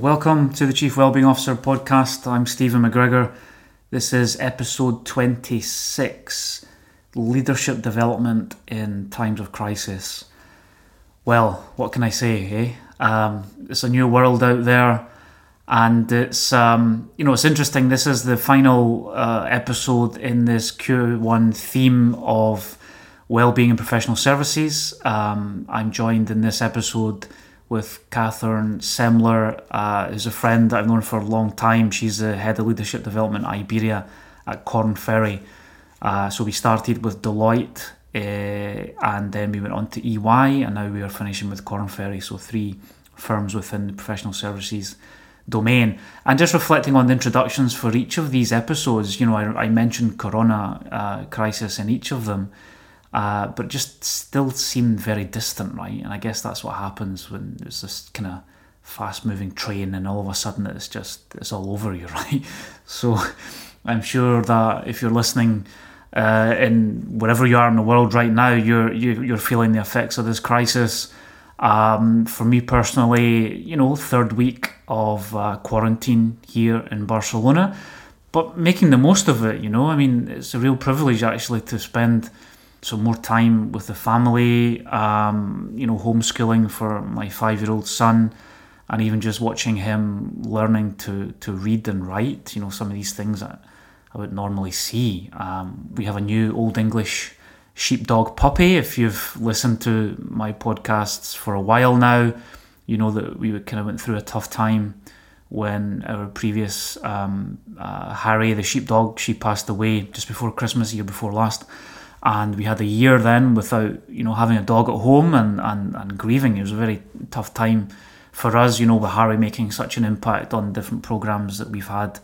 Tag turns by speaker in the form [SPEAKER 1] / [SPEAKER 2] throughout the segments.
[SPEAKER 1] welcome to the Chief Wellbeing Officer podcast. I'm Stephen McGregor. This is episode 26 Leadership Development in Times of Crisis. Well, what can I say, eh? Um, it's a new world out there, and it's um, you know it's interesting. This is the final uh, episode in this Q1 theme of well-being and professional services. Um, I'm joined in this episode with Catherine Semler, uh, who's a friend that I've known for a long time. She's the head of leadership development at Iberia at Korn Ferry. Uh, so we started with Deloitte, uh, and then we went on to EY, and now we are finishing with Korn Ferry. So three firms within the professional services domain. And just reflecting on the introductions for each of these episodes, you know, I, I mentioned Corona uh, crisis in each of them uh, but just still seemed very distant, right? And I guess that's what happens when there's this kind of fast moving train and all of a sudden it's just it's all over you right? So i'm sure that if you're listening uh, in wherever you are in the world right now you're you, you're feeling the effects of this crisis. Um, for me personally you know third week of uh, quarantine here in barcelona but making the most of it you know? I mean it's a real privilege actually to spend so more time with the family, um, you know, homeschooling for my five-year-old son, and even just watching him learning to to read and write. You know, some of these things that I would normally see. Um, we have a new Old English sheepdog puppy. If you've listened to my podcasts for a while now, you know that we kind of went through a tough time when our previous um, uh, Harry, the sheepdog, she passed away just before Christmas, year before last and we had a year then without you know having a dog at home and, and, and grieving. It was a very tough time for us, you know, with Harry making such an impact on different programs that we've had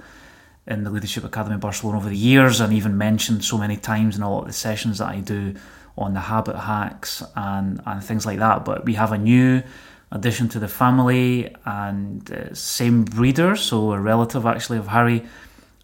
[SPEAKER 1] in the Leadership Academy Barcelona over the years, and even mentioned so many times in a lot of the sessions that I do on the habit hacks and and things like that. But we have a new addition to the family and uh, same breeder, so a relative actually of Harry,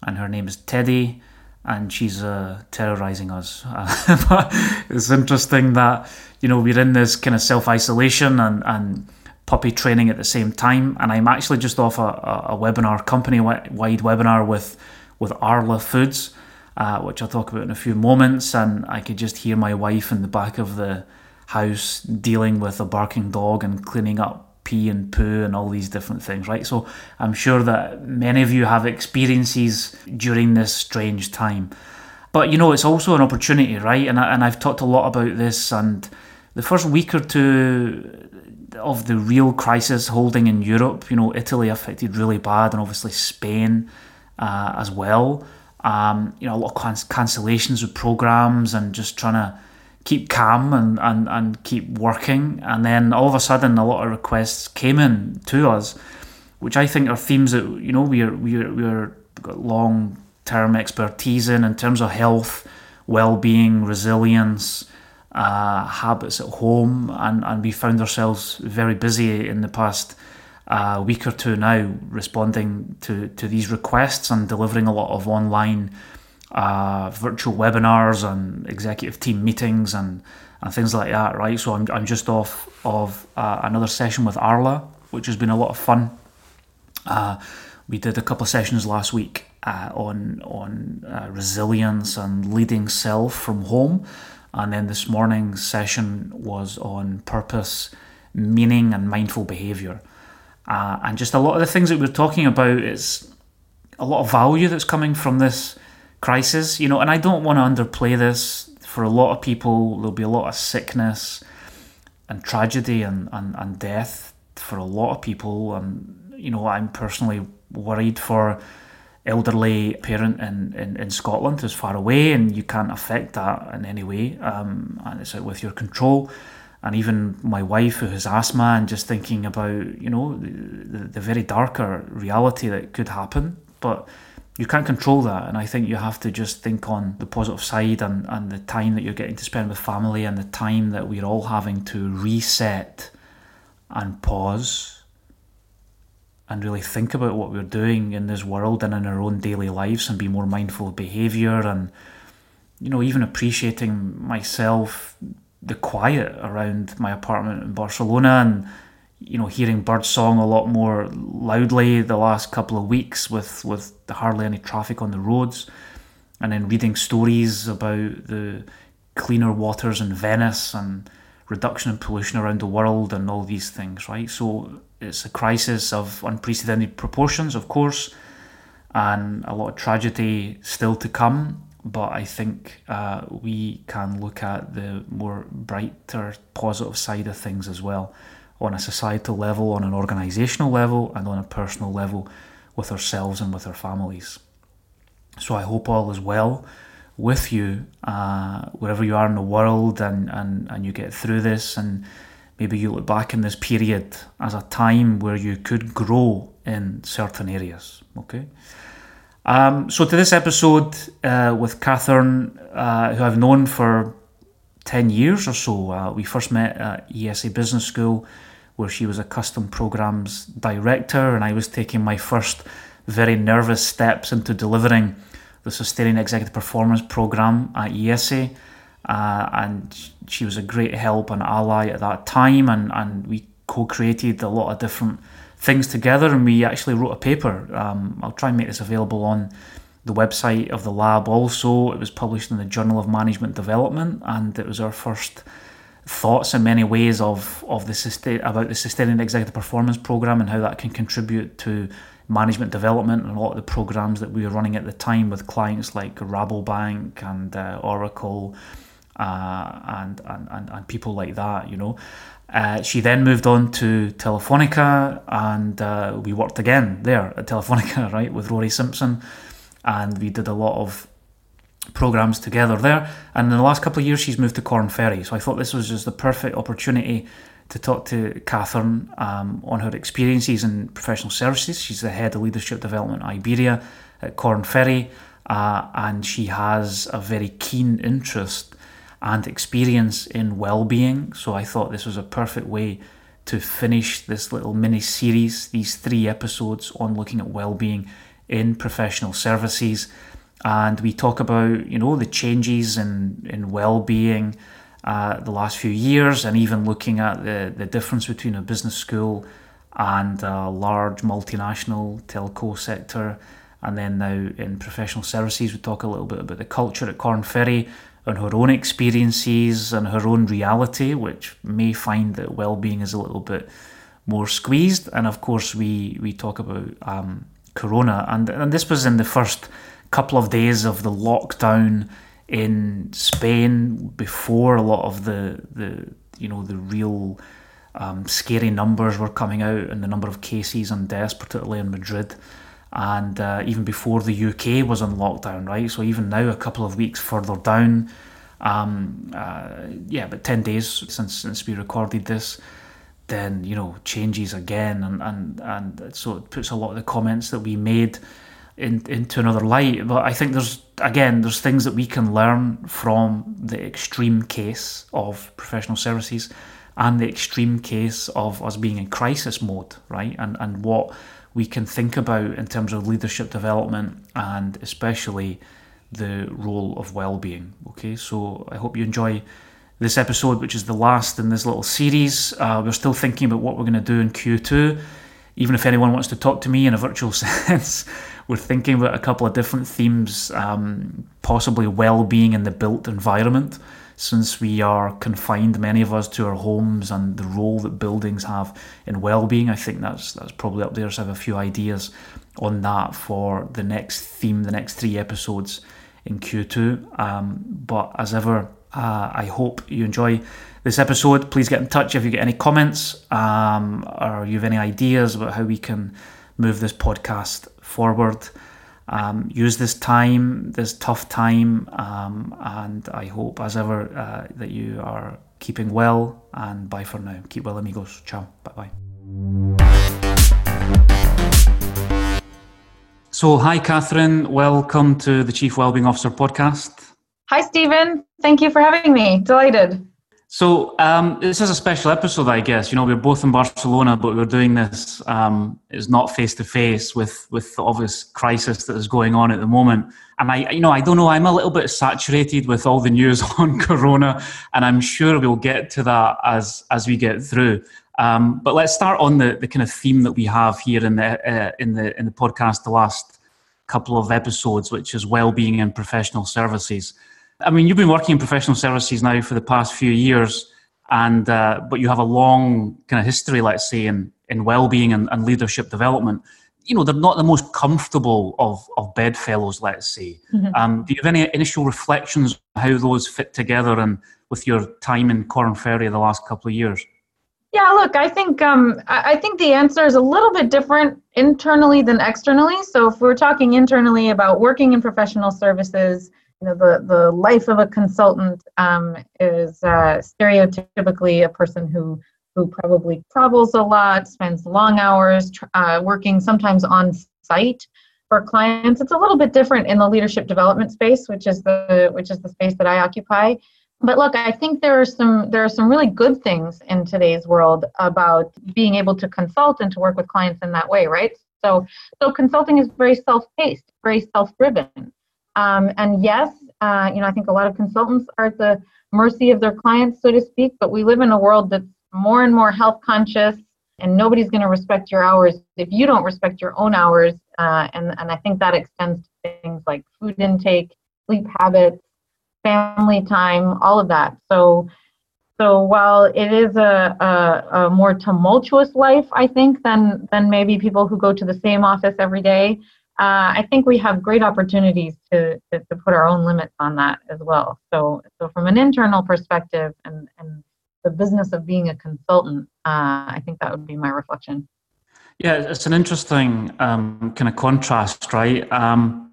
[SPEAKER 1] and her name is Teddy and she's uh, terrorizing us. it's interesting that you know we're in this kind of self isolation and and puppy training at the same time, and I'm actually just off a, a webinar, company wide webinar with with Arla Foods, uh, which I'll talk about in a few moments, and I could just hear my wife in the back of the house dealing with a barking dog and cleaning up pee and poo and all these different things, right? So I'm sure that many of you have experiences during this strange time. But you know, it's also an opportunity, right? And, I, and I've talked a lot about this. And the first week or two of the real crisis holding in Europe, you know, Italy affected really bad, and obviously Spain uh, as well. Um, you know, a lot of cancellations of programs and just trying to keep calm and, and, and keep working. And then all of a sudden, a lot of requests came in to us, which I think are themes that you know we're we're we're got long term expertise in in terms of health, well being, resilience. Uh, habits at home, and, and we found ourselves very busy in the past uh, week or two now, responding to, to these requests and delivering a lot of online uh, virtual webinars and executive team meetings and, and things like that, right? So I'm, I'm just off of uh, another session with Arla, which has been a lot of fun. Uh, we did a couple of sessions last week uh, on on uh, resilience and leading self from home, and then this morning's session was on purpose, meaning, and mindful behavior. Uh, and just a lot of the things that we're talking about is a lot of value that's coming from this crisis, you know, and I don't want to underplay this. For a lot of people, there'll be a lot of sickness and tragedy and, and, and death for a lot of people. And, you know, I'm personally worried for elderly parent in, in, in Scotland who's far away and you can't affect that in any way. Um, and it's out with your control. And even my wife who has asthma and just thinking about, you know, the, the very darker reality that could happen. But you can't control that and i think you have to just think on the positive side and, and the time that you're getting to spend with family and the time that we're all having to reset and pause and really think about what we're doing in this world and in our own daily lives and be more mindful of behavior and you know even appreciating myself the quiet around my apartment in barcelona and you know, hearing birdsong a lot more loudly the last couple of weeks with, with hardly any traffic on the roads, and then reading stories about the cleaner waters in Venice and reduction in pollution around the world and all these things, right? So it's a crisis of unprecedented proportions, of course, and a lot of tragedy still to come. But I think uh, we can look at the more brighter, positive side of things as well on a societal level, on an organisational level, and on a personal level with ourselves and with our families. So I hope all is well with you uh, wherever you are in the world and, and, and you get through this and maybe you look back in this period as a time where you could grow in certain areas okay um, so to this episode uh, with Catherine uh, who I've known for 10 years or so uh, we first met at IESE Business School where she was a custom programs director and I was taking my first very nervous steps into delivering the Sustaining Executive Performance Program at IESE. Uh, and she was a great help and ally at that time. And, and we co created a lot of different things together. And we actually wrote a paper. Um, I'll try and make this available on the website of the lab also. It was published in the Journal of Management Development, and it was our first thoughts in many ways of, of the sustain, about the Sustaining Executive Performance Program and how that can contribute to management development and a lot of the programs that we were running at the time with clients like Rabobank and uh, Oracle uh, and, and, and, and people like that, you know. Uh, she then moved on to Telefonica and uh, we worked again there at Telefonica, right, with Rory Simpson. And we did a lot of programs together there. And in the last couple of years, she's moved to Korn Ferry. So I thought this was just the perfect opportunity to talk to Catherine um, on her experiences in professional services. She's the head of leadership development Iberia at Corn Ferry, uh, and she has a very keen interest and experience in well-being. So I thought this was a perfect way to finish this little mini series, these three episodes on looking at well-being in professional services. And we talk about, you know, the changes in, in well-being, uh, the last few years, and even looking at the, the difference between a business school and a large multinational telco sector. And then now in professional services, we talk a little bit about the culture at Korn Ferry and her own experiences and her own reality, which may find that well-being is a little bit more squeezed. And of course, we we talk about um, Corona, and and this was in the first couple of days of the lockdown in Spain before a lot of the the you know the real um, scary numbers were coming out and the number of cases and deaths, particularly in Madrid, and uh, even before the UK was on lockdown, right? So even now, a couple of weeks further down, um, uh, yeah, but ten days since since we recorded this, then you know changes again, and and and so it puts a lot of the comments that we made in, into another light. But I think there's again there's things that we can learn from the extreme case of professional services and the extreme case of us being in crisis mode, right? And and what we can think about in terms of leadership development and especially the role of well-being. Okay, so I hope you enjoy this episode, which is the last in this little series. Uh, we're still thinking about what we're going to do in Q2. Even if anyone wants to talk to me in a virtual sense, we're thinking about a couple of different themes, um, possibly well-being in the built environment, since we are confined, many of us, to our homes and the role that buildings have in well-being. I think that's that's probably up there. So I have a few ideas on that for the next theme, the next three episodes in Q2. Um, but as ever, uh, I hope you enjoy this episode. Please get in touch if you get any comments um, or you have any ideas about how we can move this podcast forward. Um, use this time, this tough time, um, and I hope, as ever, uh, that you are keeping well. And bye for now. Keep well, amigos. Ciao. Bye bye. So, hi, Catherine. Welcome to the Chief Wellbeing Officer podcast.
[SPEAKER 2] Hi, Stephen. Thank you for having me. Delighted.
[SPEAKER 1] So um, this is a special episode, I guess. You know, we're both in Barcelona, but we're doing this um, is not face to face with with the obvious crisis that is going on at the moment. And I, you know, I don't know. I'm a little bit saturated with all the news on Corona, and I'm sure we'll get to that as as we get through. Um, but let's start on the, the kind of theme that we have here in the uh, in the in the podcast the last couple of episodes, which is well-being and professional services. I mean, you've been working in professional services now for the past few years, and uh, but you have a long kind of history, let's say, in in well-being and, and leadership development you know, they're not the most comfortable of, of bedfellows, let's say. Mm-hmm. Um, do you have any initial reflections on how those fit together and with your time in Korn Ferry the last couple of years?
[SPEAKER 2] Yeah, look, I think um, I think the answer is a little bit different internally than externally. So if we're talking internally about working in professional services, you know, the, the life of a consultant um, is uh, stereotypically a person who who probably travels a lot, spends long hours uh, working sometimes on site for clients. It's a little bit different in the leadership development space, which is the which is the space that I occupy. But look, I think there are some there are some really good things in today's world about being able to consult and to work with clients in that way, right? So so consulting is very self-paced, very self-driven. Um, and yes, uh, you know, I think a lot of consultants are at the mercy of their clients, so to speak. But we live in a world that's more and more health conscious and nobody's going to respect your hours if you don't respect your own hours uh, and, and i think that extends to things like food intake sleep habits family time all of that so so while it is a, a, a more tumultuous life i think than than maybe people who go to the same office every day uh, I think we have great opportunities to, to, to put our own limits on that as well. So, so from an internal perspective and, and the business of being a consultant, uh, I think that would be my reflection.
[SPEAKER 1] Yeah, it's an interesting um, kind of contrast, right? Um,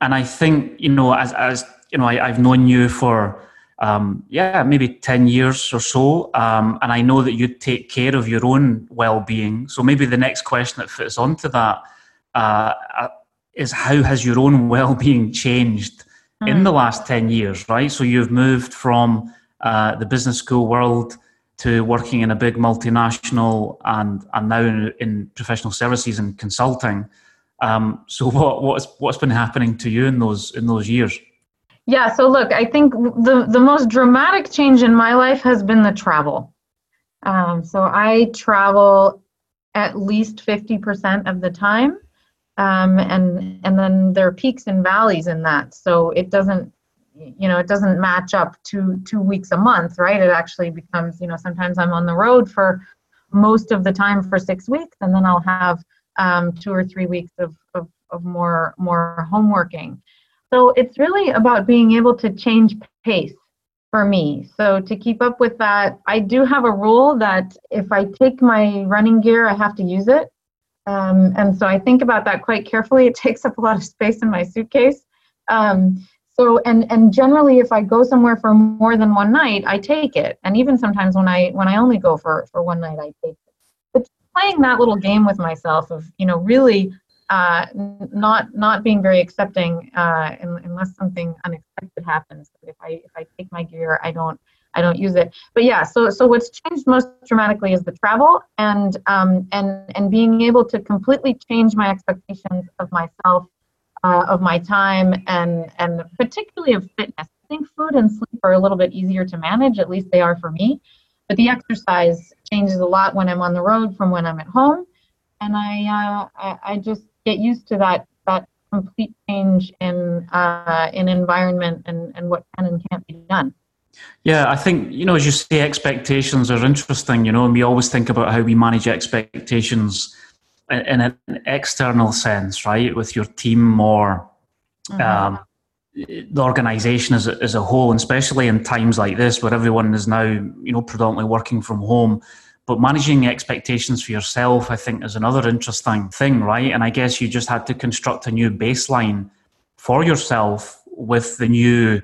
[SPEAKER 1] and I think you know, as as you know, I, have known you for um, yeah, maybe ten years or so, um, and I know that you take care of your own well-being. So maybe the next question that fits onto that uh, uh is how has your own well-being changed mm. in hmm. the last ten years, right? So you've moved from uh, the business school world to working in a big multinational and and now in, in professional services and consulting. Um, so what what's what's been happening to you in those in those years?
[SPEAKER 2] Yeah, so look, I think the the most dramatic change in my life has been the travel. Um, so I travel at least fifty percent of the time, um, and and then there are peaks and valleys in that. So it doesn't you know it doesn't match up to two weeks a month right? It actually becomes you know sometimes i'm on the road for most of the time for six weeks and then i'll have um, two or three weeks of, of, of more more home working so it's really about being able to change pace for me. So to keep up with that i do have a rule that if i take my running gear i have to use it um, and so i think about that quite carefully. It takes up a lot of space in my suitcase. Um, so and and generally if i go somewhere for more than one night i take it. And even sometimes when i when i only go for for one night i take it. But playing that little game with myself of you know really uh, not not being very accepting uh, unless something unexpected happens. If I if I take my gear, I don't I don't use it. But yeah, so so what's changed most dramatically is the travel and um, and and being able to completely change my expectations of myself uh, of my time and and particularly of fitness. I think food and sleep are a little bit easier to manage. At least they are for me. But the exercise changes a lot when I'm on the road from when I'm at home, and I uh, I, I, just get used to that that complete change in uh, in environment and and what can and can't be done.
[SPEAKER 1] Yeah, I think, you know, as you say, expectations are interesting, you know, and we always think about how we manage expectations in an external sense, right, with your team or mm-hmm. um, the organization as a, as a whole, and especially in times like this where everyone is now, you know, predominantly working from home. But managing expectations for yourself, I think, is another interesting thing, right? And I guess you just had to construct a new baseline for yourself with the new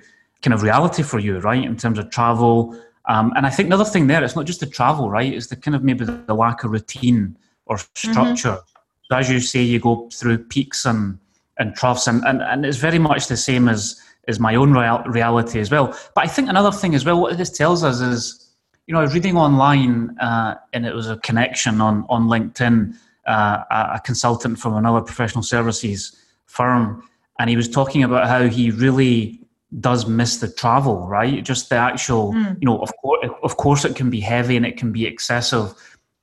[SPEAKER 1] kind of reality for you, right, in terms of travel. Um, and I think another thing there, it's not just the travel, right? It's the kind of maybe the lack of routine or mm-hmm. structure. Mm-hmm. So as you say, you go through peaks and, and troughs, and, and, and it's very much the same as, as my own real, reality as well. But I think another thing as well, what this tells us is, you know, I was reading online, uh, and it was a connection on, on LinkedIn, uh, a consultant from another professional services firm, and he was talking about how he really does miss the travel, right? Just the actual, mm. you know, of course, of course, it can be heavy and it can be excessive,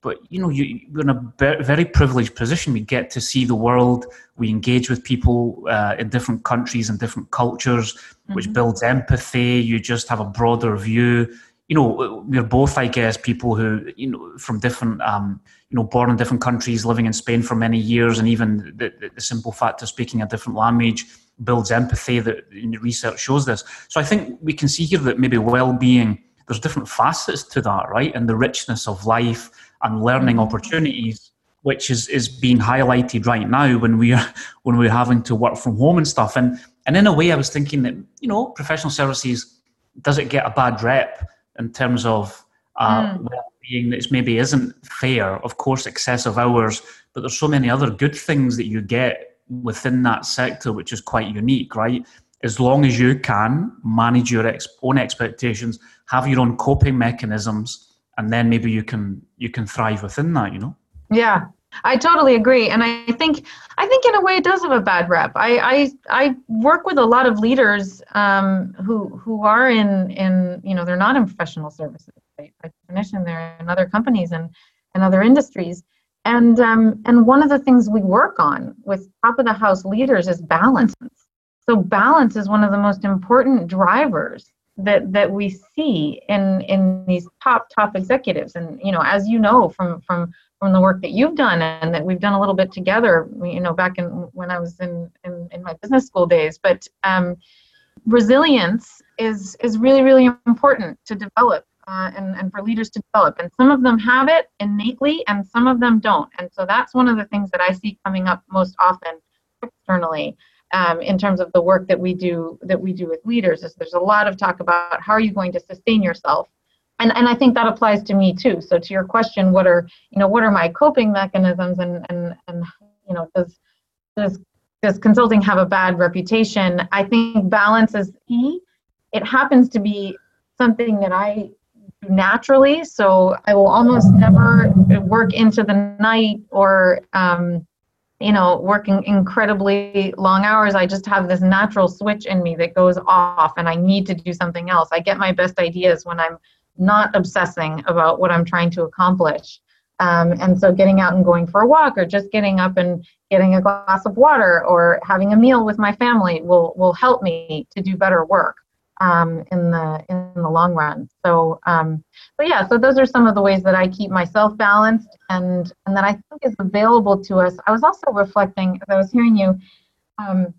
[SPEAKER 1] but you know you, are in a very privileged position we get to see the world we engage with people uh, in different countries and different cultures which mm-hmm. builds empathy you just have a broader view you know we're both i guess people who you know from different um, you know born in different countries living in spain for many years and even the, the simple fact of speaking a different language builds empathy that research shows this so i think we can see here that maybe well-being there's different facets to that right and the richness of life and learning mm-hmm. opportunities which is is being highlighted right now when we are when we're having to work from home and stuff and and in a way i was thinking that you know professional services does it get a bad rep in terms of uh, mm. well-being that maybe isn't fair of course excessive hours but there's so many other good things that you get within that sector which is quite unique right? As long as you can manage your ex- own expectations have your own coping mechanisms and then maybe you can you can thrive within that you know?
[SPEAKER 2] Yeah i totally agree and i think i think in a way it does have a bad rep. I i, I work with a lot of leaders um, who who are in in you know they're not in professional services. Right? by definition they're in other companies and and other industries and um, and one of the things we work on with top of the house leaders is balance. So balance is one of the most important drivers that that we see in in these top top executives. And you know as you know from from from the work that you've done and that we've done a little bit together you know back in when i was in in, in my business school days. But um, resilience is is really really important to develop uh, and, and for leaders to develop. And some of them have it innately and some of them don't. And so that's one of the things that i see coming up most often externally um, in terms of the work that we do that we do with leaders is there's a lot of talk about how are you going to sustain yourself? And and I think that applies to me too. So to your question what are you know what are my coping mechanisms and and and you know does does does consulting have a bad reputation? I think balance is key. It happens to be something that I naturally so I will almost never work into the night or um, you know, working incredibly long hours, I just have this natural switch in me that goes off and I need to do something else. I get my best ideas when I'm not obsessing about what I'm trying to accomplish. Um, and so getting out and going for a walk or just getting up and getting a glass of water or having a meal with my family will, will help me to do better work um, in the in the long run. So, um, but yeah, so those are some of the ways that I keep myself balanced, and and that I think is available to us. I was also reflecting as I was hearing you um,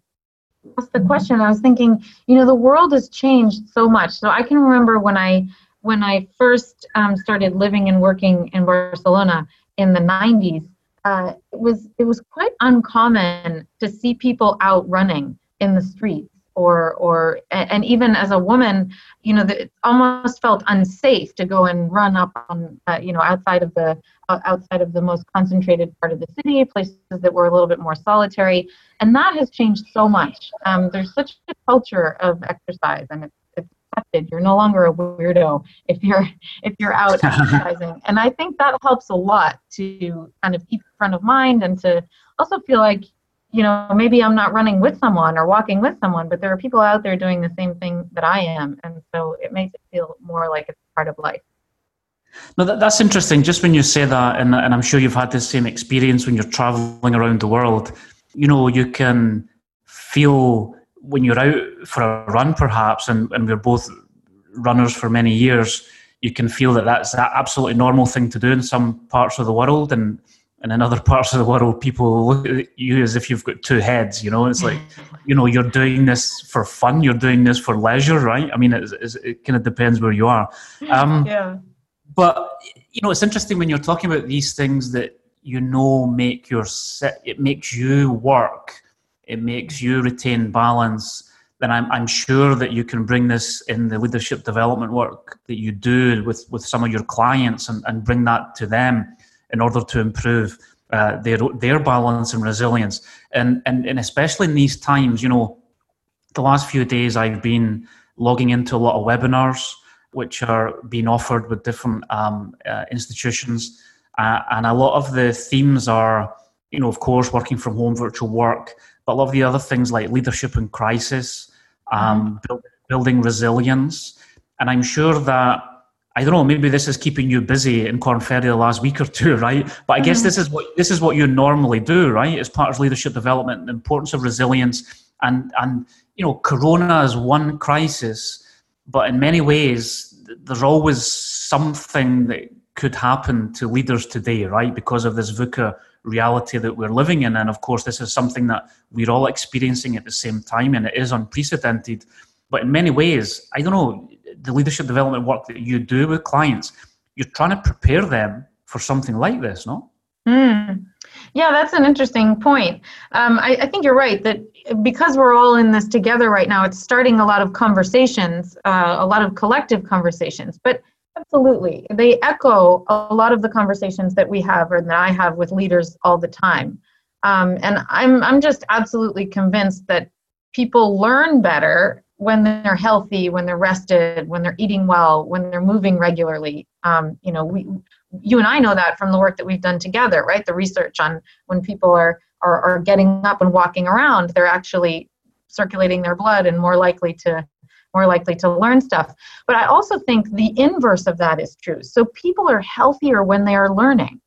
[SPEAKER 2] ask the question. I was thinking, you know, the world has changed so much. So I can remember when I when I first um, started living and working in Barcelona in the 90s. Uh, it was it was quite uncommon to see people out running in the streets or or and even as a woman you know it almost felt unsafe to go and run up on uh, you know outside of the uh, outside of the most concentrated part of the city places that were a little bit more solitary. And that has changed so much. Um, there's such a culture of exercise and it's, it's accepted you're no longer a weirdo if you're if you're out exercising. And i think that helps a lot to kind of keep front of mind and to also feel like you know, maybe I'm not running with someone or walking with someone, but there are people out there doing the same thing that I am. And so it makes it feel more like it's part of life.
[SPEAKER 1] No, that, that's interesting. Just when you say that, and, and I'm sure you've had the same experience when you're traveling around the world, you know, you can feel when you're out for a run, perhaps, and, and we're both runners for many years, you can feel that that's an absolutely normal thing to do in some parts of the world. And and in other parts of the world people look at you as if you've got two heads you know? It's like you know you're doing this for fun you're doing this for leisure right? I mean it, it kind of depends where you are.
[SPEAKER 2] Um, yeah.
[SPEAKER 1] but you know it's interesting when you're talking about these things that you know make your set it makes you work it makes you retain balance then I'm, I'm sure that you can bring this in the leadership development work that you do with, with some of your clients and, and bring that to them in order to improve uh, their their balance and resilience. And, and and especially in these times, you know, the last few days I've been logging into a lot of webinars which are being offered with different um, uh, institutions, uh, and a lot of the themes are, you know, of course, working from home, virtual work, but a lot of the other things like leadership in crisis, um, mm-hmm. build, building resilience, and I'm sure that I don't know, maybe this is keeping you busy in Korn Ferry the last week or two, right? But I guess mm-hmm. this is what this is what you normally do, right? As part of leadership development, the importance of resilience and and you know, Corona is one crisis, but in many ways, there's always something that could happen to leaders today, right? Because of this VUCA reality that we're living in. And of course, this is something that we're all experiencing at the same time, and it is unprecedented. But in many ways, I don't know, the leadership development work that you do with clients, you're trying to prepare them for something like this, no?
[SPEAKER 2] Mm. Yeah, that's an interesting point. Um, I, I, think you're right that because we're all in this together right now, it's starting a lot of conversations, uh, a lot of collective conversations. But absolutely, they echo a lot of the conversations that we have or that I have with leaders all the time. Um, and I'm I'm just absolutely convinced that people learn better when they're healthy, when they're rested, when they're eating well, when they're moving regularly. Um, you know, we, you and I know that from the work that we've done together, right? The research on when people are, are, are getting up and walking around, they're actually circulating their blood and more likely to more likely to learn stuff. But I also think the inverse of that is true. So people are healthier when they are learning.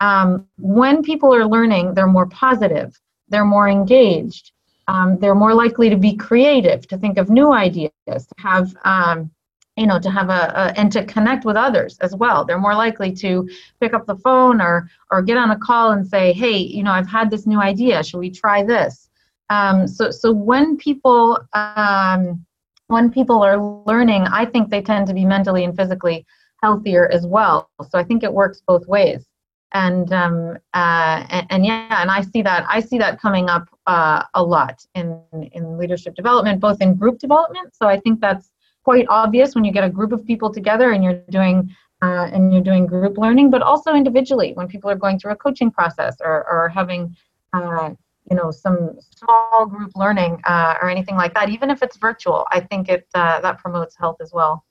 [SPEAKER 2] Um, when people are learning, they're more positive, they're more engaged, um, they're more likely to be creative, to think of new ideas, to have, um, you know, to have a, a, and to connect with others as well. They're more likely to pick up the phone or or get on a call and say, hey, you know, I've had this new idea. Should we try this? Um, so so when people um, when people are learning, I think they tend to be mentally and physically healthier as well. So I think it works both ways and um, uh, and, and, yeah, and I see that I see that coming up uh, a lot in in leadership development, both in group development. So I think that's quite obvious when you get a group of people together and you're doing uh, and you're doing group learning, but also individually when people are going through a coaching process or or having uh, you know some small group learning uh, or anything like that. Even if it's virtual, I think it uh, that promotes health as well.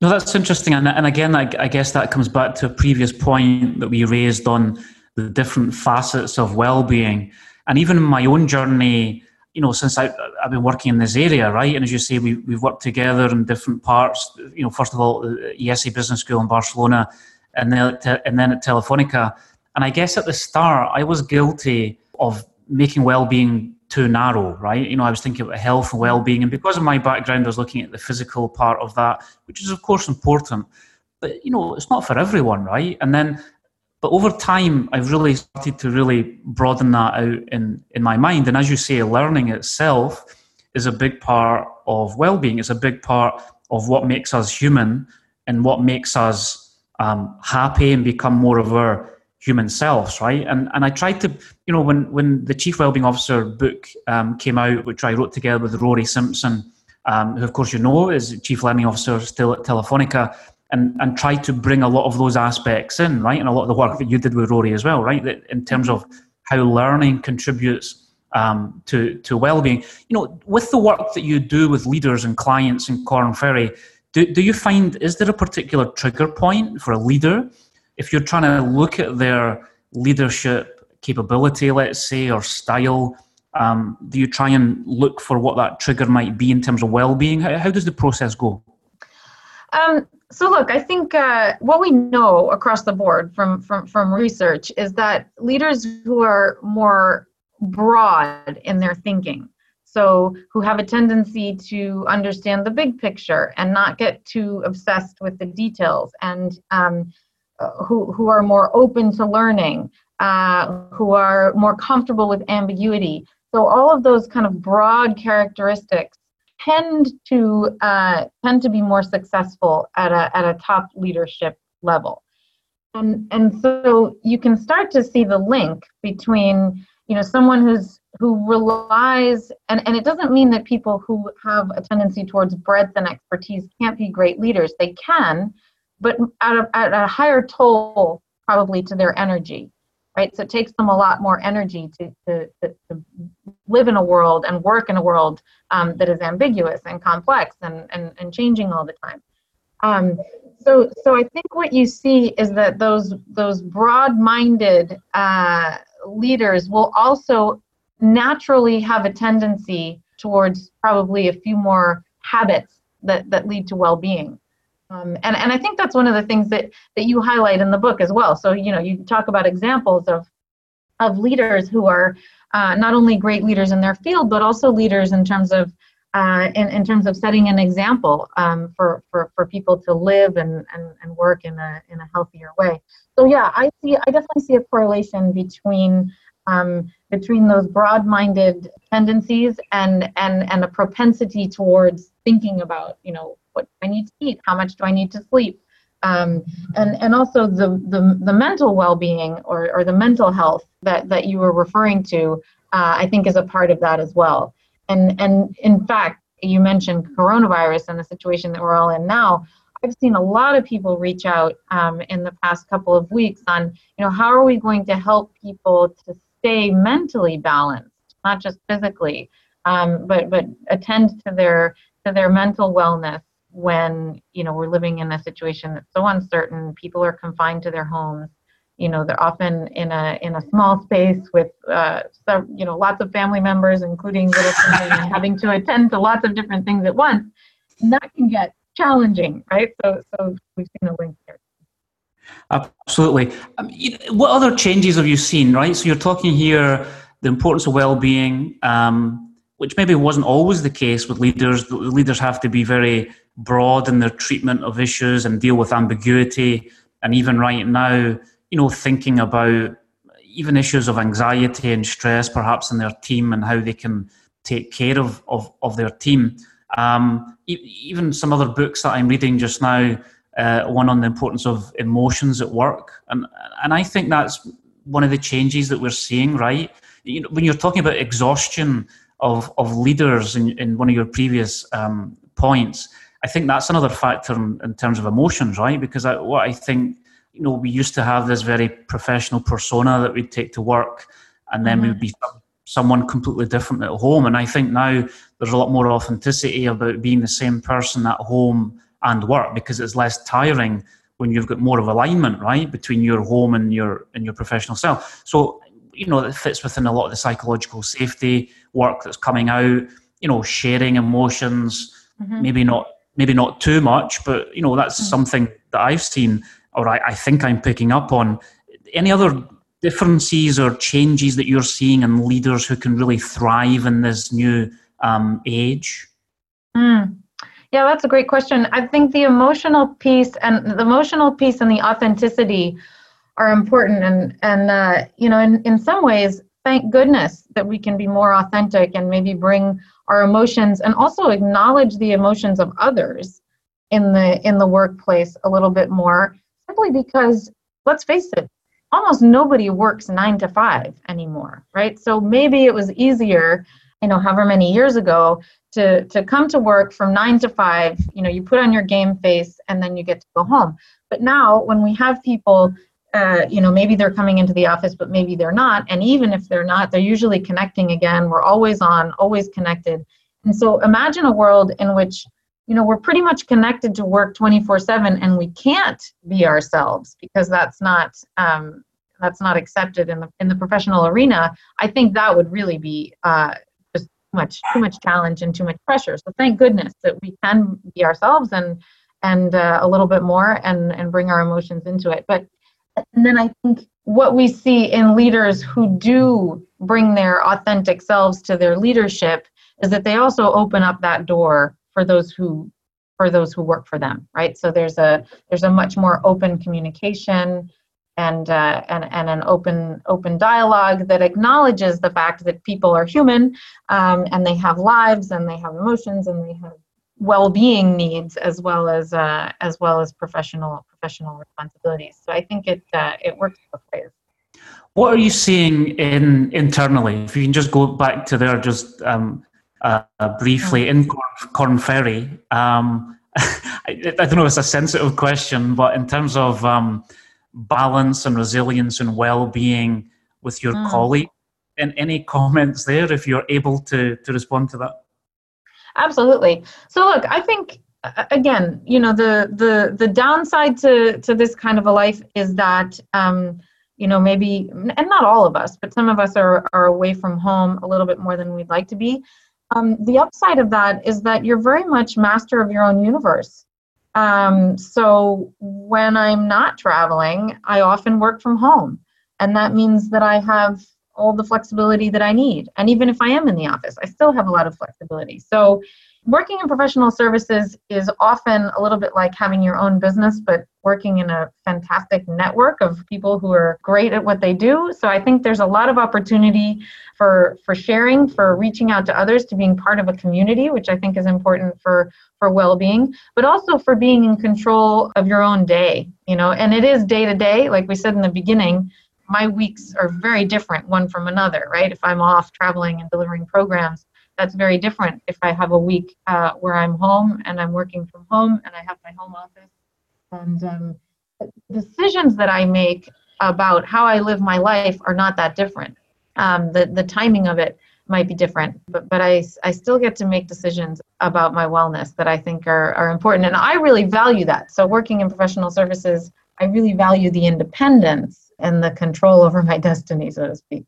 [SPEAKER 1] No, that's interesting, and and again, I, I guess that comes back to a previous point that we raised on the different facets of well-being, and even my own journey. You know, since I, I've been working in this area, right, and as you say, we, we've worked together in different parts. You know, first of all, uh, the IESE Business School in Barcelona, and then and then at Telefonica. And I guess at the start, I was guilty of making well-being too narrow, right? You know, I was thinking about health and well-being, and because of my background, I was looking at the physical part of that, which is of course important. But you know, it's not for everyone, right? And then, but over time, I've really started to really broaden that out in in my mind. And as you say, learning itself is a big part of well-being. It's a big part of what makes us human and what makes us um, happy and become more of our human selves, right? And and I tried to, you know, when when the Chief Wellbeing Officer book um, came out, which I wrote together with Rory Simpson, um, who of course you know is Chief Learning Officer still at Telefonica, and and tried to bring a lot of those aspects in, right? And a lot of the work that you did with Rory as well, right? That in terms of how learning contributes um, to to well-being. You know, with the work that you do with leaders and clients in Korn Ferry, do, do you find is there a particular trigger point for a leader if you're trying to look at their leadership capability, let's say, or style, um, do you try and look for what that trigger might be in terms of well-being? How, how does the process go?
[SPEAKER 2] Um, so look, I think uh, what we know across the board from, from, from research is that leaders who are more broad in their thinking, so who have a tendency to understand the big picture and not get too obsessed with the details and um, who, who are more open to learning, uh, who are more comfortable with ambiguity. So all of those kind of broad characteristics tend to uh, tend to be more successful at a at a top leadership level. And and so you can start to see the link between you know someone who's who relies and, and it doesn't mean that people who have a tendency towards breadth and expertise can't be great leaders. They can, but at a, at a higher toll probably to their energy right? So it takes them a lot more energy to, to, to, to live in a world and work in a world um, that is ambiguous and complex and, and, and changing all the time. Um, so so i think what you see is that those those broad-minded uh, leaders will also naturally have a tendency towards probably a few more habits that, that lead to well-being Um, and, and I think that's one of the things that, that you highlight in the book as well. So, you know, you talk about examples of, of leaders who are uh, not only great leaders in their field, but also leaders in terms of uh, in, in terms of setting an example um, for, for, for people to live and, and, and work in a, in a healthier way. So yeah, I see I definitely see a correlation between um, between those broad-minded tendencies and and and a propensity towards thinking about you know what I need to eat, how much do I need to sleep, um, and and also the the, the mental well-being or, or the mental health that that you were referring to, uh, I think is a part of that as well. And and in fact, you mentioned coronavirus and the situation that we're all in now. I've seen a lot of people reach out um, in the past couple of weeks on, you know, how are we going to help people to stay mentally balanced, not just physically, um, but but attend to their to their mental wellness when you know we're living in a situation that's so uncertain. People are confined to their homes. You know, they're often in a in a small space with uh, some, you know lots of family members, including little having to attend to lots of different things at once. And that can get challenging, right? So so we've seen a link there.
[SPEAKER 1] Absolutely. Um, what other changes have you seen, right? So you're talking here the importance of well-being, um, which maybe wasn't always the case with leaders. The leaders have to be very broad in their treatment of issues and deal with ambiguity. And even right now, you know, thinking about even issues of anxiety and stress, perhaps in their team, and how they can take care of of, of their team. Um, even some other books that I'm reading just now uh, one on the importance of emotions at work, and and I think that's one of the changes that we're seeing. Right, you know, when you're talking about exhaustion of of leaders in, in one of your previous um, points, I think that's another factor in, in terms of emotions, right? Because I, what I think, you know, we used to have this very professional persona that we'd take to work, and then mm-hmm. we'd be someone completely different at home. And I think now there's a lot more authenticity about being the same person at home and work because it's less tiring when you've got more of alignment, right, between your home and your and your professional self. So you know that fits within a lot of the psychological safety work that's coming out. You know, sharing emotions, mm-hmm. maybe not maybe not too much, but you know that's mm-hmm. something that I've seen or I, I think I'm picking up on. Any other differences or changes that you're seeing in leaders who can really thrive in this new um, age?
[SPEAKER 2] Mm. Yeah, that's a great question. I think the emotional piece and the emotional piece and the authenticity are important. And and uh, you know, in in some ways, thank goodness that we can be more authentic and maybe bring our emotions and also acknowledge the emotions of others in the in the workplace a little bit more. Simply because, let's face it, almost nobody works nine to five anymore, right? So maybe it was easier you know however many years ago to to come to work from nine to five you know you put on your game face and then you get to go home but now when we have people uh, you know maybe they're coming into the office but maybe they're not. And even if they're not they're usually connecting again. We're always on always connected. And so imagine a world in which you know we're pretty much connected to work 24 7 and we can't be ourselves because that's not um, that's not accepted in the in the professional arena. I think that would really be uh, just too much too much challenge and too much pressure. So thank goodness that we can be ourselves and and uh, a little bit more and and bring our emotions into it. But and then i think what we see in leaders who do bring their authentic selves to their leadership is that they also open up that door for those who for those who work for them right? So there's a there's a much more open communication and uh, and and an open open dialogue that acknowledges the fact that people are human um, and they have lives and they have emotions and they have well-being needs as well as uh, as well as professional professional responsibilities. So I think it uh, it works both ways.
[SPEAKER 1] What are you seeing in internally? If you can just go back to there just um, uh, briefly mm-hmm. in Korn, Korn Ferry. Um, I, I, don't know. If it's a sensitive question, but in terms of um, balance and resilience and well-being with your mm. colleague and any comments there if you're able to to respond to that
[SPEAKER 2] absolutely so look i think again you know the the the downside to to this kind of a life is that um you know maybe and not all of us but some of us are are away from home a little bit more than we'd like to be um, the upside of that is that you're very much master of your own universe Um, so when I'm not traveling, I often work from home. And that means that I have all the flexibility that I need. And even if I am in the office, I still have a lot of flexibility. So working in professional services is often a little bit like having your own business, but working in a fantastic network of people who are great at what they do. So I think there's a lot of opportunity for for sharing, for reaching out to others, to being part of a community, which I think is important for for well-being, but also for being in control of your own day. You know, and it is day to day, like we said in the beginning. My weeks are very different one from another, right? If I'm off traveling and delivering programs, that's very different if I have a week uh, where I'm home and I'm working from home and I have my home office. And um, decisions that I make about how I live my life are not that different. Um, the, the timing of it might be different, but, but I, I still get to make decisions about my wellness that I think are, are important. And I really value that. So, working in professional services, I really value the independence and the control over my destiny, so to speak.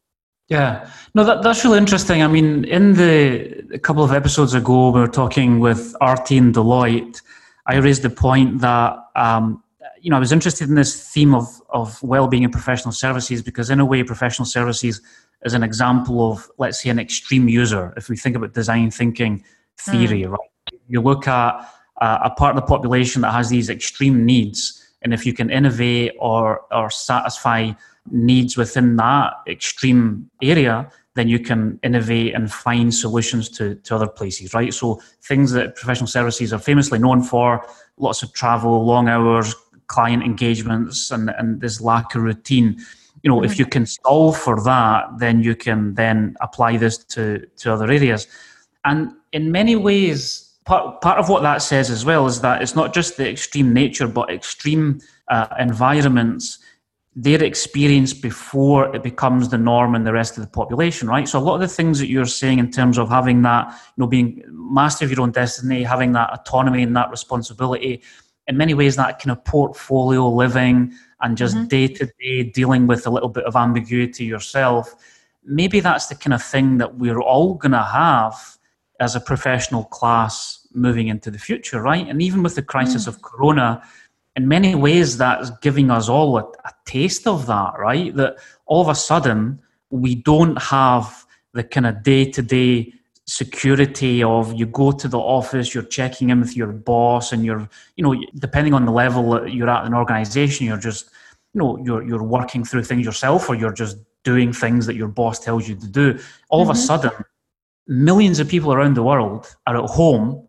[SPEAKER 1] Yeah, no, that, that's really interesting. I mean, in the a couple of episodes ago, we were talking with RT and Deloitte. I raised the point that um, you know I was interested in this theme of of well-being in professional services because, in a way, professional services is an example of, let's say, an extreme user. If we think about design thinking theory, mm. right? You look at uh, a part of the population that has these extreme needs, and if you can innovate or or satisfy needs within that extreme area, then you can innovate and find solutions to, to other places, right? So things that professional services are famously known for, lots of travel, long hours, client engagements, and, and this lack of routine. You know, mm-hmm. if you can solve for that, then you can then apply this to, to other areas. And in many ways, part, part of what that says as well is that it's not just the extreme nature, but extreme uh, environments their experience before it becomes the norm in the rest of the population, right? So a lot of the things that you're saying in terms of having that, you know, being master of your own destiny, having that autonomy and that responsibility, in many ways that kind of portfolio living and just day to day dealing with a little bit of ambiguity yourself, maybe that's the kind of thing that we're all going to have as a professional class moving into the future, right? And even with the crisis mm. of corona, in many ways that's giving us all a, a, taste of that right that all of a sudden we don't have the kind of day-to-day security of you go to the office you're checking in with your boss and you're you know depending on the level that you're at in an organization you're just you know you're you're working through things yourself or you're just doing things that your boss tells you to do all mm-hmm. of a mm-hmm. sudden millions of people around the world are at home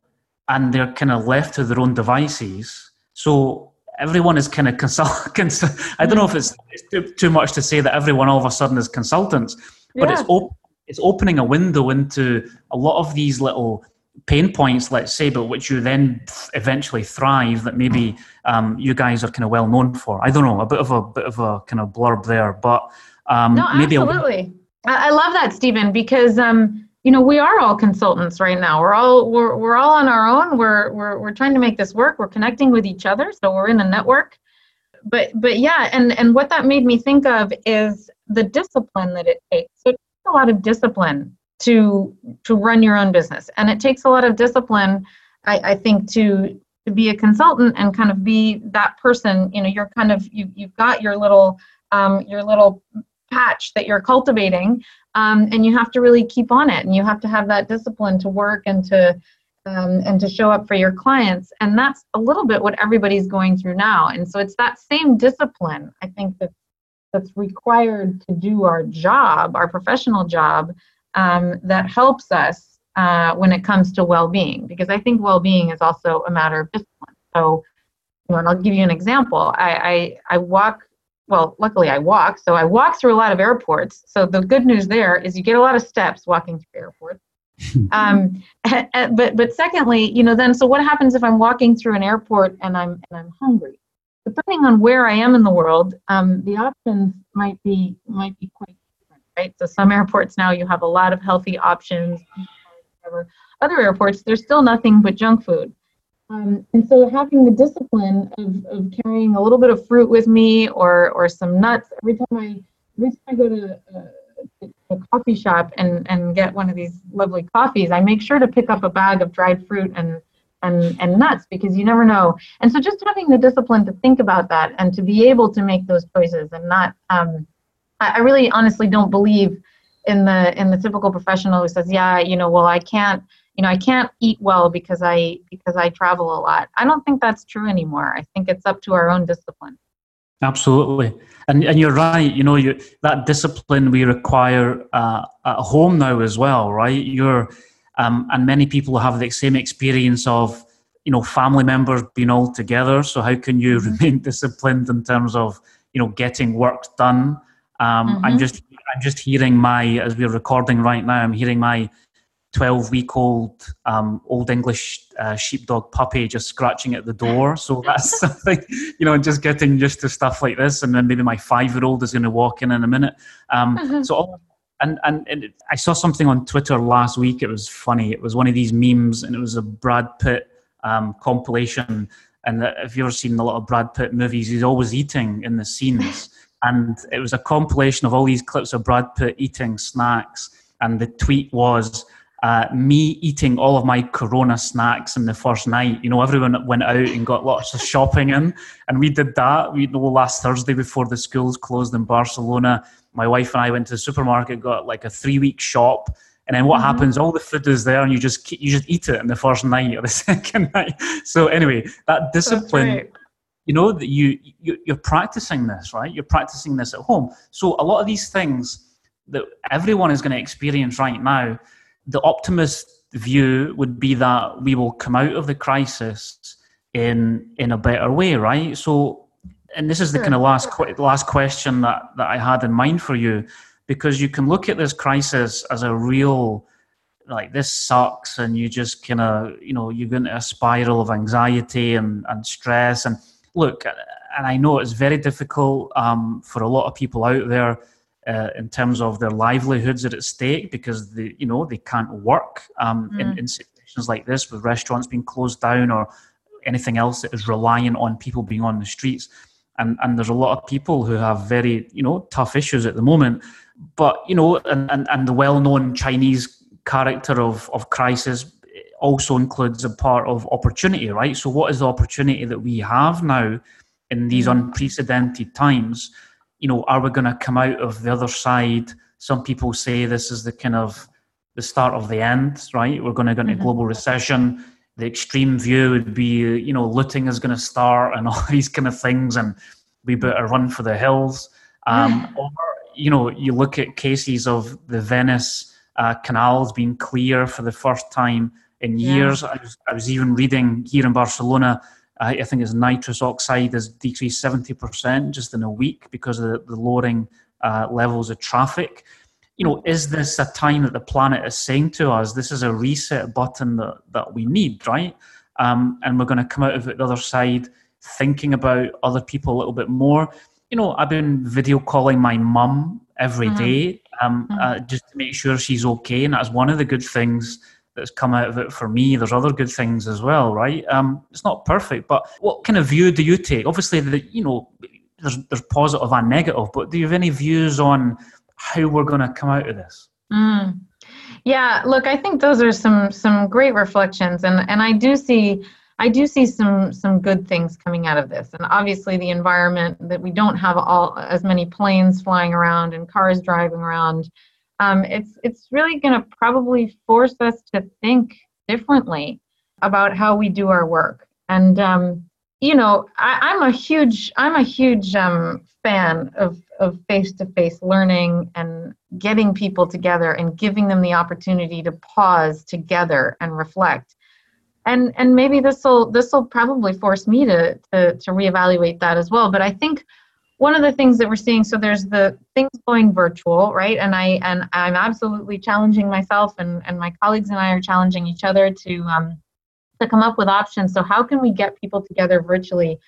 [SPEAKER 1] and they're kind of left to their own devices so everyone is kind of consult. I don't know if it's, it's too, too, much to say that everyone all of a sudden is consultants, but yeah. it's op- it's opening a window into a lot of these little pain points, let's say, but which you then eventually thrive. That maybe um, you guys are kind of well known for. I don't know, a bit of a bit of a kind of blurb there, but um,
[SPEAKER 2] no,
[SPEAKER 1] maybe
[SPEAKER 2] absolutely. A- I love that, Stephen, because um, you know we are all consultants right now. We're all we're, we're all on our own. We're, we're we're trying to make this work. We're connecting with each other so we're in a network. But but yeah and and what that made me think of is the discipline that it takes. So it takes a lot of discipline to to run your own business and it takes a lot of discipline i i think to to be a consultant and kind of be that person. You know you're kind of you you've got your little um your little patch that you're cultivating um, and you have to really keep on it and you have to have that discipline to work and to um, and to show up for your clients and that's a little bit what everybody's going through now and so it's that same discipline i think that that's required to do our job our professional job um, that helps us uh, when it comes to well-being because i think well-being is also a matter of discipline. So you know, and i'll give you an example. I i, I walk well, luckily I walk, so I walk through a lot of airports. So the good news there is you get a lot of steps walking through airports. um, but but secondly, you know, then so what happens if I'm walking through an airport and I'm and I'm hungry? Depending on where I am in the world, um, the options might be might be quite different, right? So some airports now you have a lot of healthy options. Other airports, there's still nothing but junk food. Um, and so having the discipline of, of carrying a little bit of fruit with me or, or some nuts every time I every time I go to a, a coffee shop and, and get one of these lovely coffees, I make sure to pick up a bag of dried fruit and and and nuts because you never know. And so just having the discipline to think about that and to be able to make those choices and not um, I, I really honestly don't believe in the in the typical professional who says, yeah, you know, well I can't you know, I can't eat well because I because I travel a lot. I don't think that's true anymore. I think it's up to our own discipline.
[SPEAKER 1] Absolutely, and and you're right. You know, you that discipline we require uh, at home now as well, right? You're um, and many people have the same experience of you know family members being all together. So how can you mm-hmm. remain disciplined in terms of you know getting work done? Um, mm-hmm. I'm just I'm just hearing my as we're recording right now. I'm hearing my 12 week old um, old English uh, sheepdog puppy just scratching at the door. So that's something, you know, just getting used to stuff like this. And then maybe my five year old is going to walk in in a minute. Um, mm-hmm. So, all, and, and, and I saw something on Twitter last week. It was funny. It was one of these memes and it was a Brad Pitt um, compilation. And if you've ever seen a lot of Brad Pitt movies, he's always eating in the scenes. and it was a compilation of all these clips of Brad Pitt eating snacks. And the tweet was, uh, me eating all of my Corona snacks in the first night. You know, everyone went out and got lots of shopping in, and we did that. We you know last Thursday before the schools closed in Barcelona. My wife and I went to the supermarket, got like a three week shop, and then what mm-hmm. happens? All the food is there, and you just you just eat it in the first night or the second night. So anyway, that discipline. You know that you, you you're practicing this, right? You're practicing this at home. So a lot of these things that everyone is going to experience right now the optimist view would be that we will come out of the crisis in in a better way, right? So, and this is the kind of last last question that that I had in mind for you, because you can look at this crisis as a real like this sucks and you just kind of you know you go into a spiral of anxiety and, and stress and look and i know it's very difficult um, for a lot of people out there uh, in terms of their livelihoods are at stake because they, you know, they can't work um, mm. in, in situations like this with restaurants being closed down or anything else that is reliant on people being on the streets. And, and there's a lot of people who have very, you know, tough issues at the moment. But, you know, and, and, and the well-known Chinese character of, of crisis also includes a part of opportunity, right? So what is the opportunity that we have now in these mm. unprecedented times you know, are we going to come out of the other side? Some people say this is the kind of the start of the end, right? We're going to go into mm-hmm. global recession. The extreme view would be, you know, looting is going to start and all these kind of things, and we better run for the hills. Um, or, you know, you look at cases of the Venice uh, canals being clear for the first time in years. Yeah. I, was, I was even reading here in Barcelona I, I think his nitrous oxide has decreased 70% just in a week because of the, the lowering uh, levels of traffic. You know, is this a time that the planet is saying to us, this is a reset button that, that we need, right? Um, and we're going to come out of it the other side thinking about other people a little bit more. You know, I've been video calling my mum every mm-hmm. day um, mm-hmm. uh, just to make sure she's okay. And that's one of the good things that's come out of it for me. There's other good things as well, right? Um, it's not perfect, but what kind of view do you take? Obviously, the, you know, there's there's positive and negative, but do you have any views on how we're going to come out of this?
[SPEAKER 2] Mm. Yeah, look, I think those are some some great reflections, and and I do see. I do see some some good things coming out of this, and obviously the environment that we don't have all as many planes flying around and cars driving around um, it's it's really going to probably force us to think differently about how we do our work. And um, you know, I, am a huge I'm a huge um, fan of of face to face learning and getting people together and giving them the opportunity to pause together and reflect. And and maybe this will this will probably force me to to to reevaluate that as well. But I think one of the things that we're seeing so there's the things going virtual right? And i and i'm absolutely challenging myself and and my colleagues and i are challenging each other to um to come up with options. So how can we get people together virtually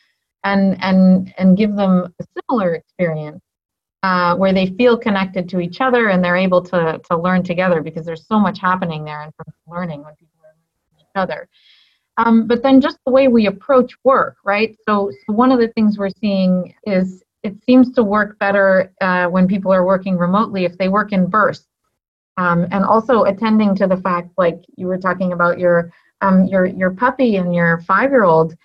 [SPEAKER 2] and and and give them a similar experience uh, where they feel connected to each other and they're able to to learn together? Because there's so much happening there terms of learning when people are learning each other. Um, but then just the way we approach work right? So, so one of the things we're seeing is it seems to work better uh, when people are working remotely if they work in bursts. Um, and also attending to the fact, like you were talking about your um, your your puppy and your five year old,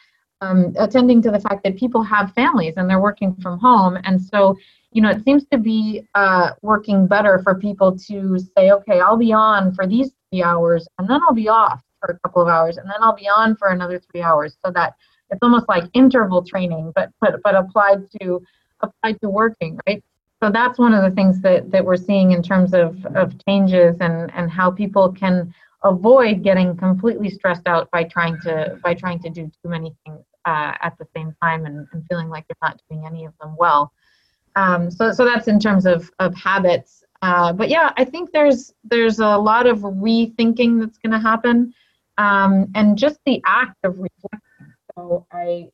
[SPEAKER 2] um, attending to the fact that people have families and they're working from home, and so you know it seems to be uh, working better for people to say, okay, I'll be on for these three hours, and then I'll be off for a couple of hours, and then I'll be on for another three hours, so that it's almost like interval training, but but but applied to applied to working, right? So that's one of the things that that we're seeing in terms of of changes and and how people can avoid getting completely stressed out by trying to by trying to do too many things uh, at the same time and, and feeling like you're not doing any of them well. Um, so so that's in terms of of habits. Uh, but yeah, I think there's there's a lot of rethinking that's going to happen, um, and just the act of reflecting so I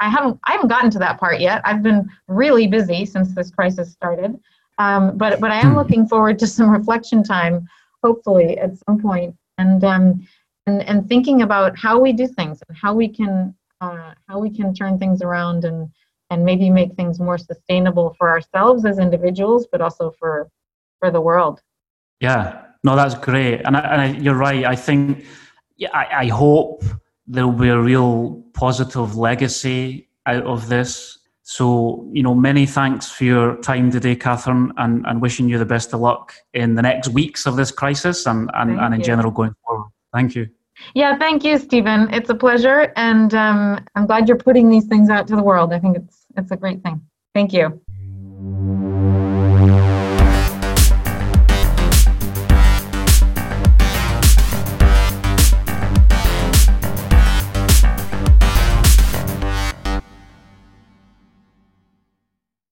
[SPEAKER 2] I haven't I haven't gotten to that part yet. I've been really busy since this crisis started, um, but but I am hmm. looking forward to some reflection time, hopefully at some point, and um, and and thinking about how we do things and how we can uh, how we can turn things around and and maybe make things more sustainable for ourselves as individuals, but also for for the world.
[SPEAKER 1] Yeah, no, that's great, and I, and I, you're right. I think yeah, I, I hope there will be a real positive legacy out of this. So, you know, many thanks for your time today, Catherine, and, and wishing you the best of luck in the next weeks of this crisis and, and, and in you. general going forward. Thank you.
[SPEAKER 2] Yeah, thank you, Stephen. It's a pleasure, and um, I'm glad you're putting these things out to the world. I think it's it's a great thing. Thank you.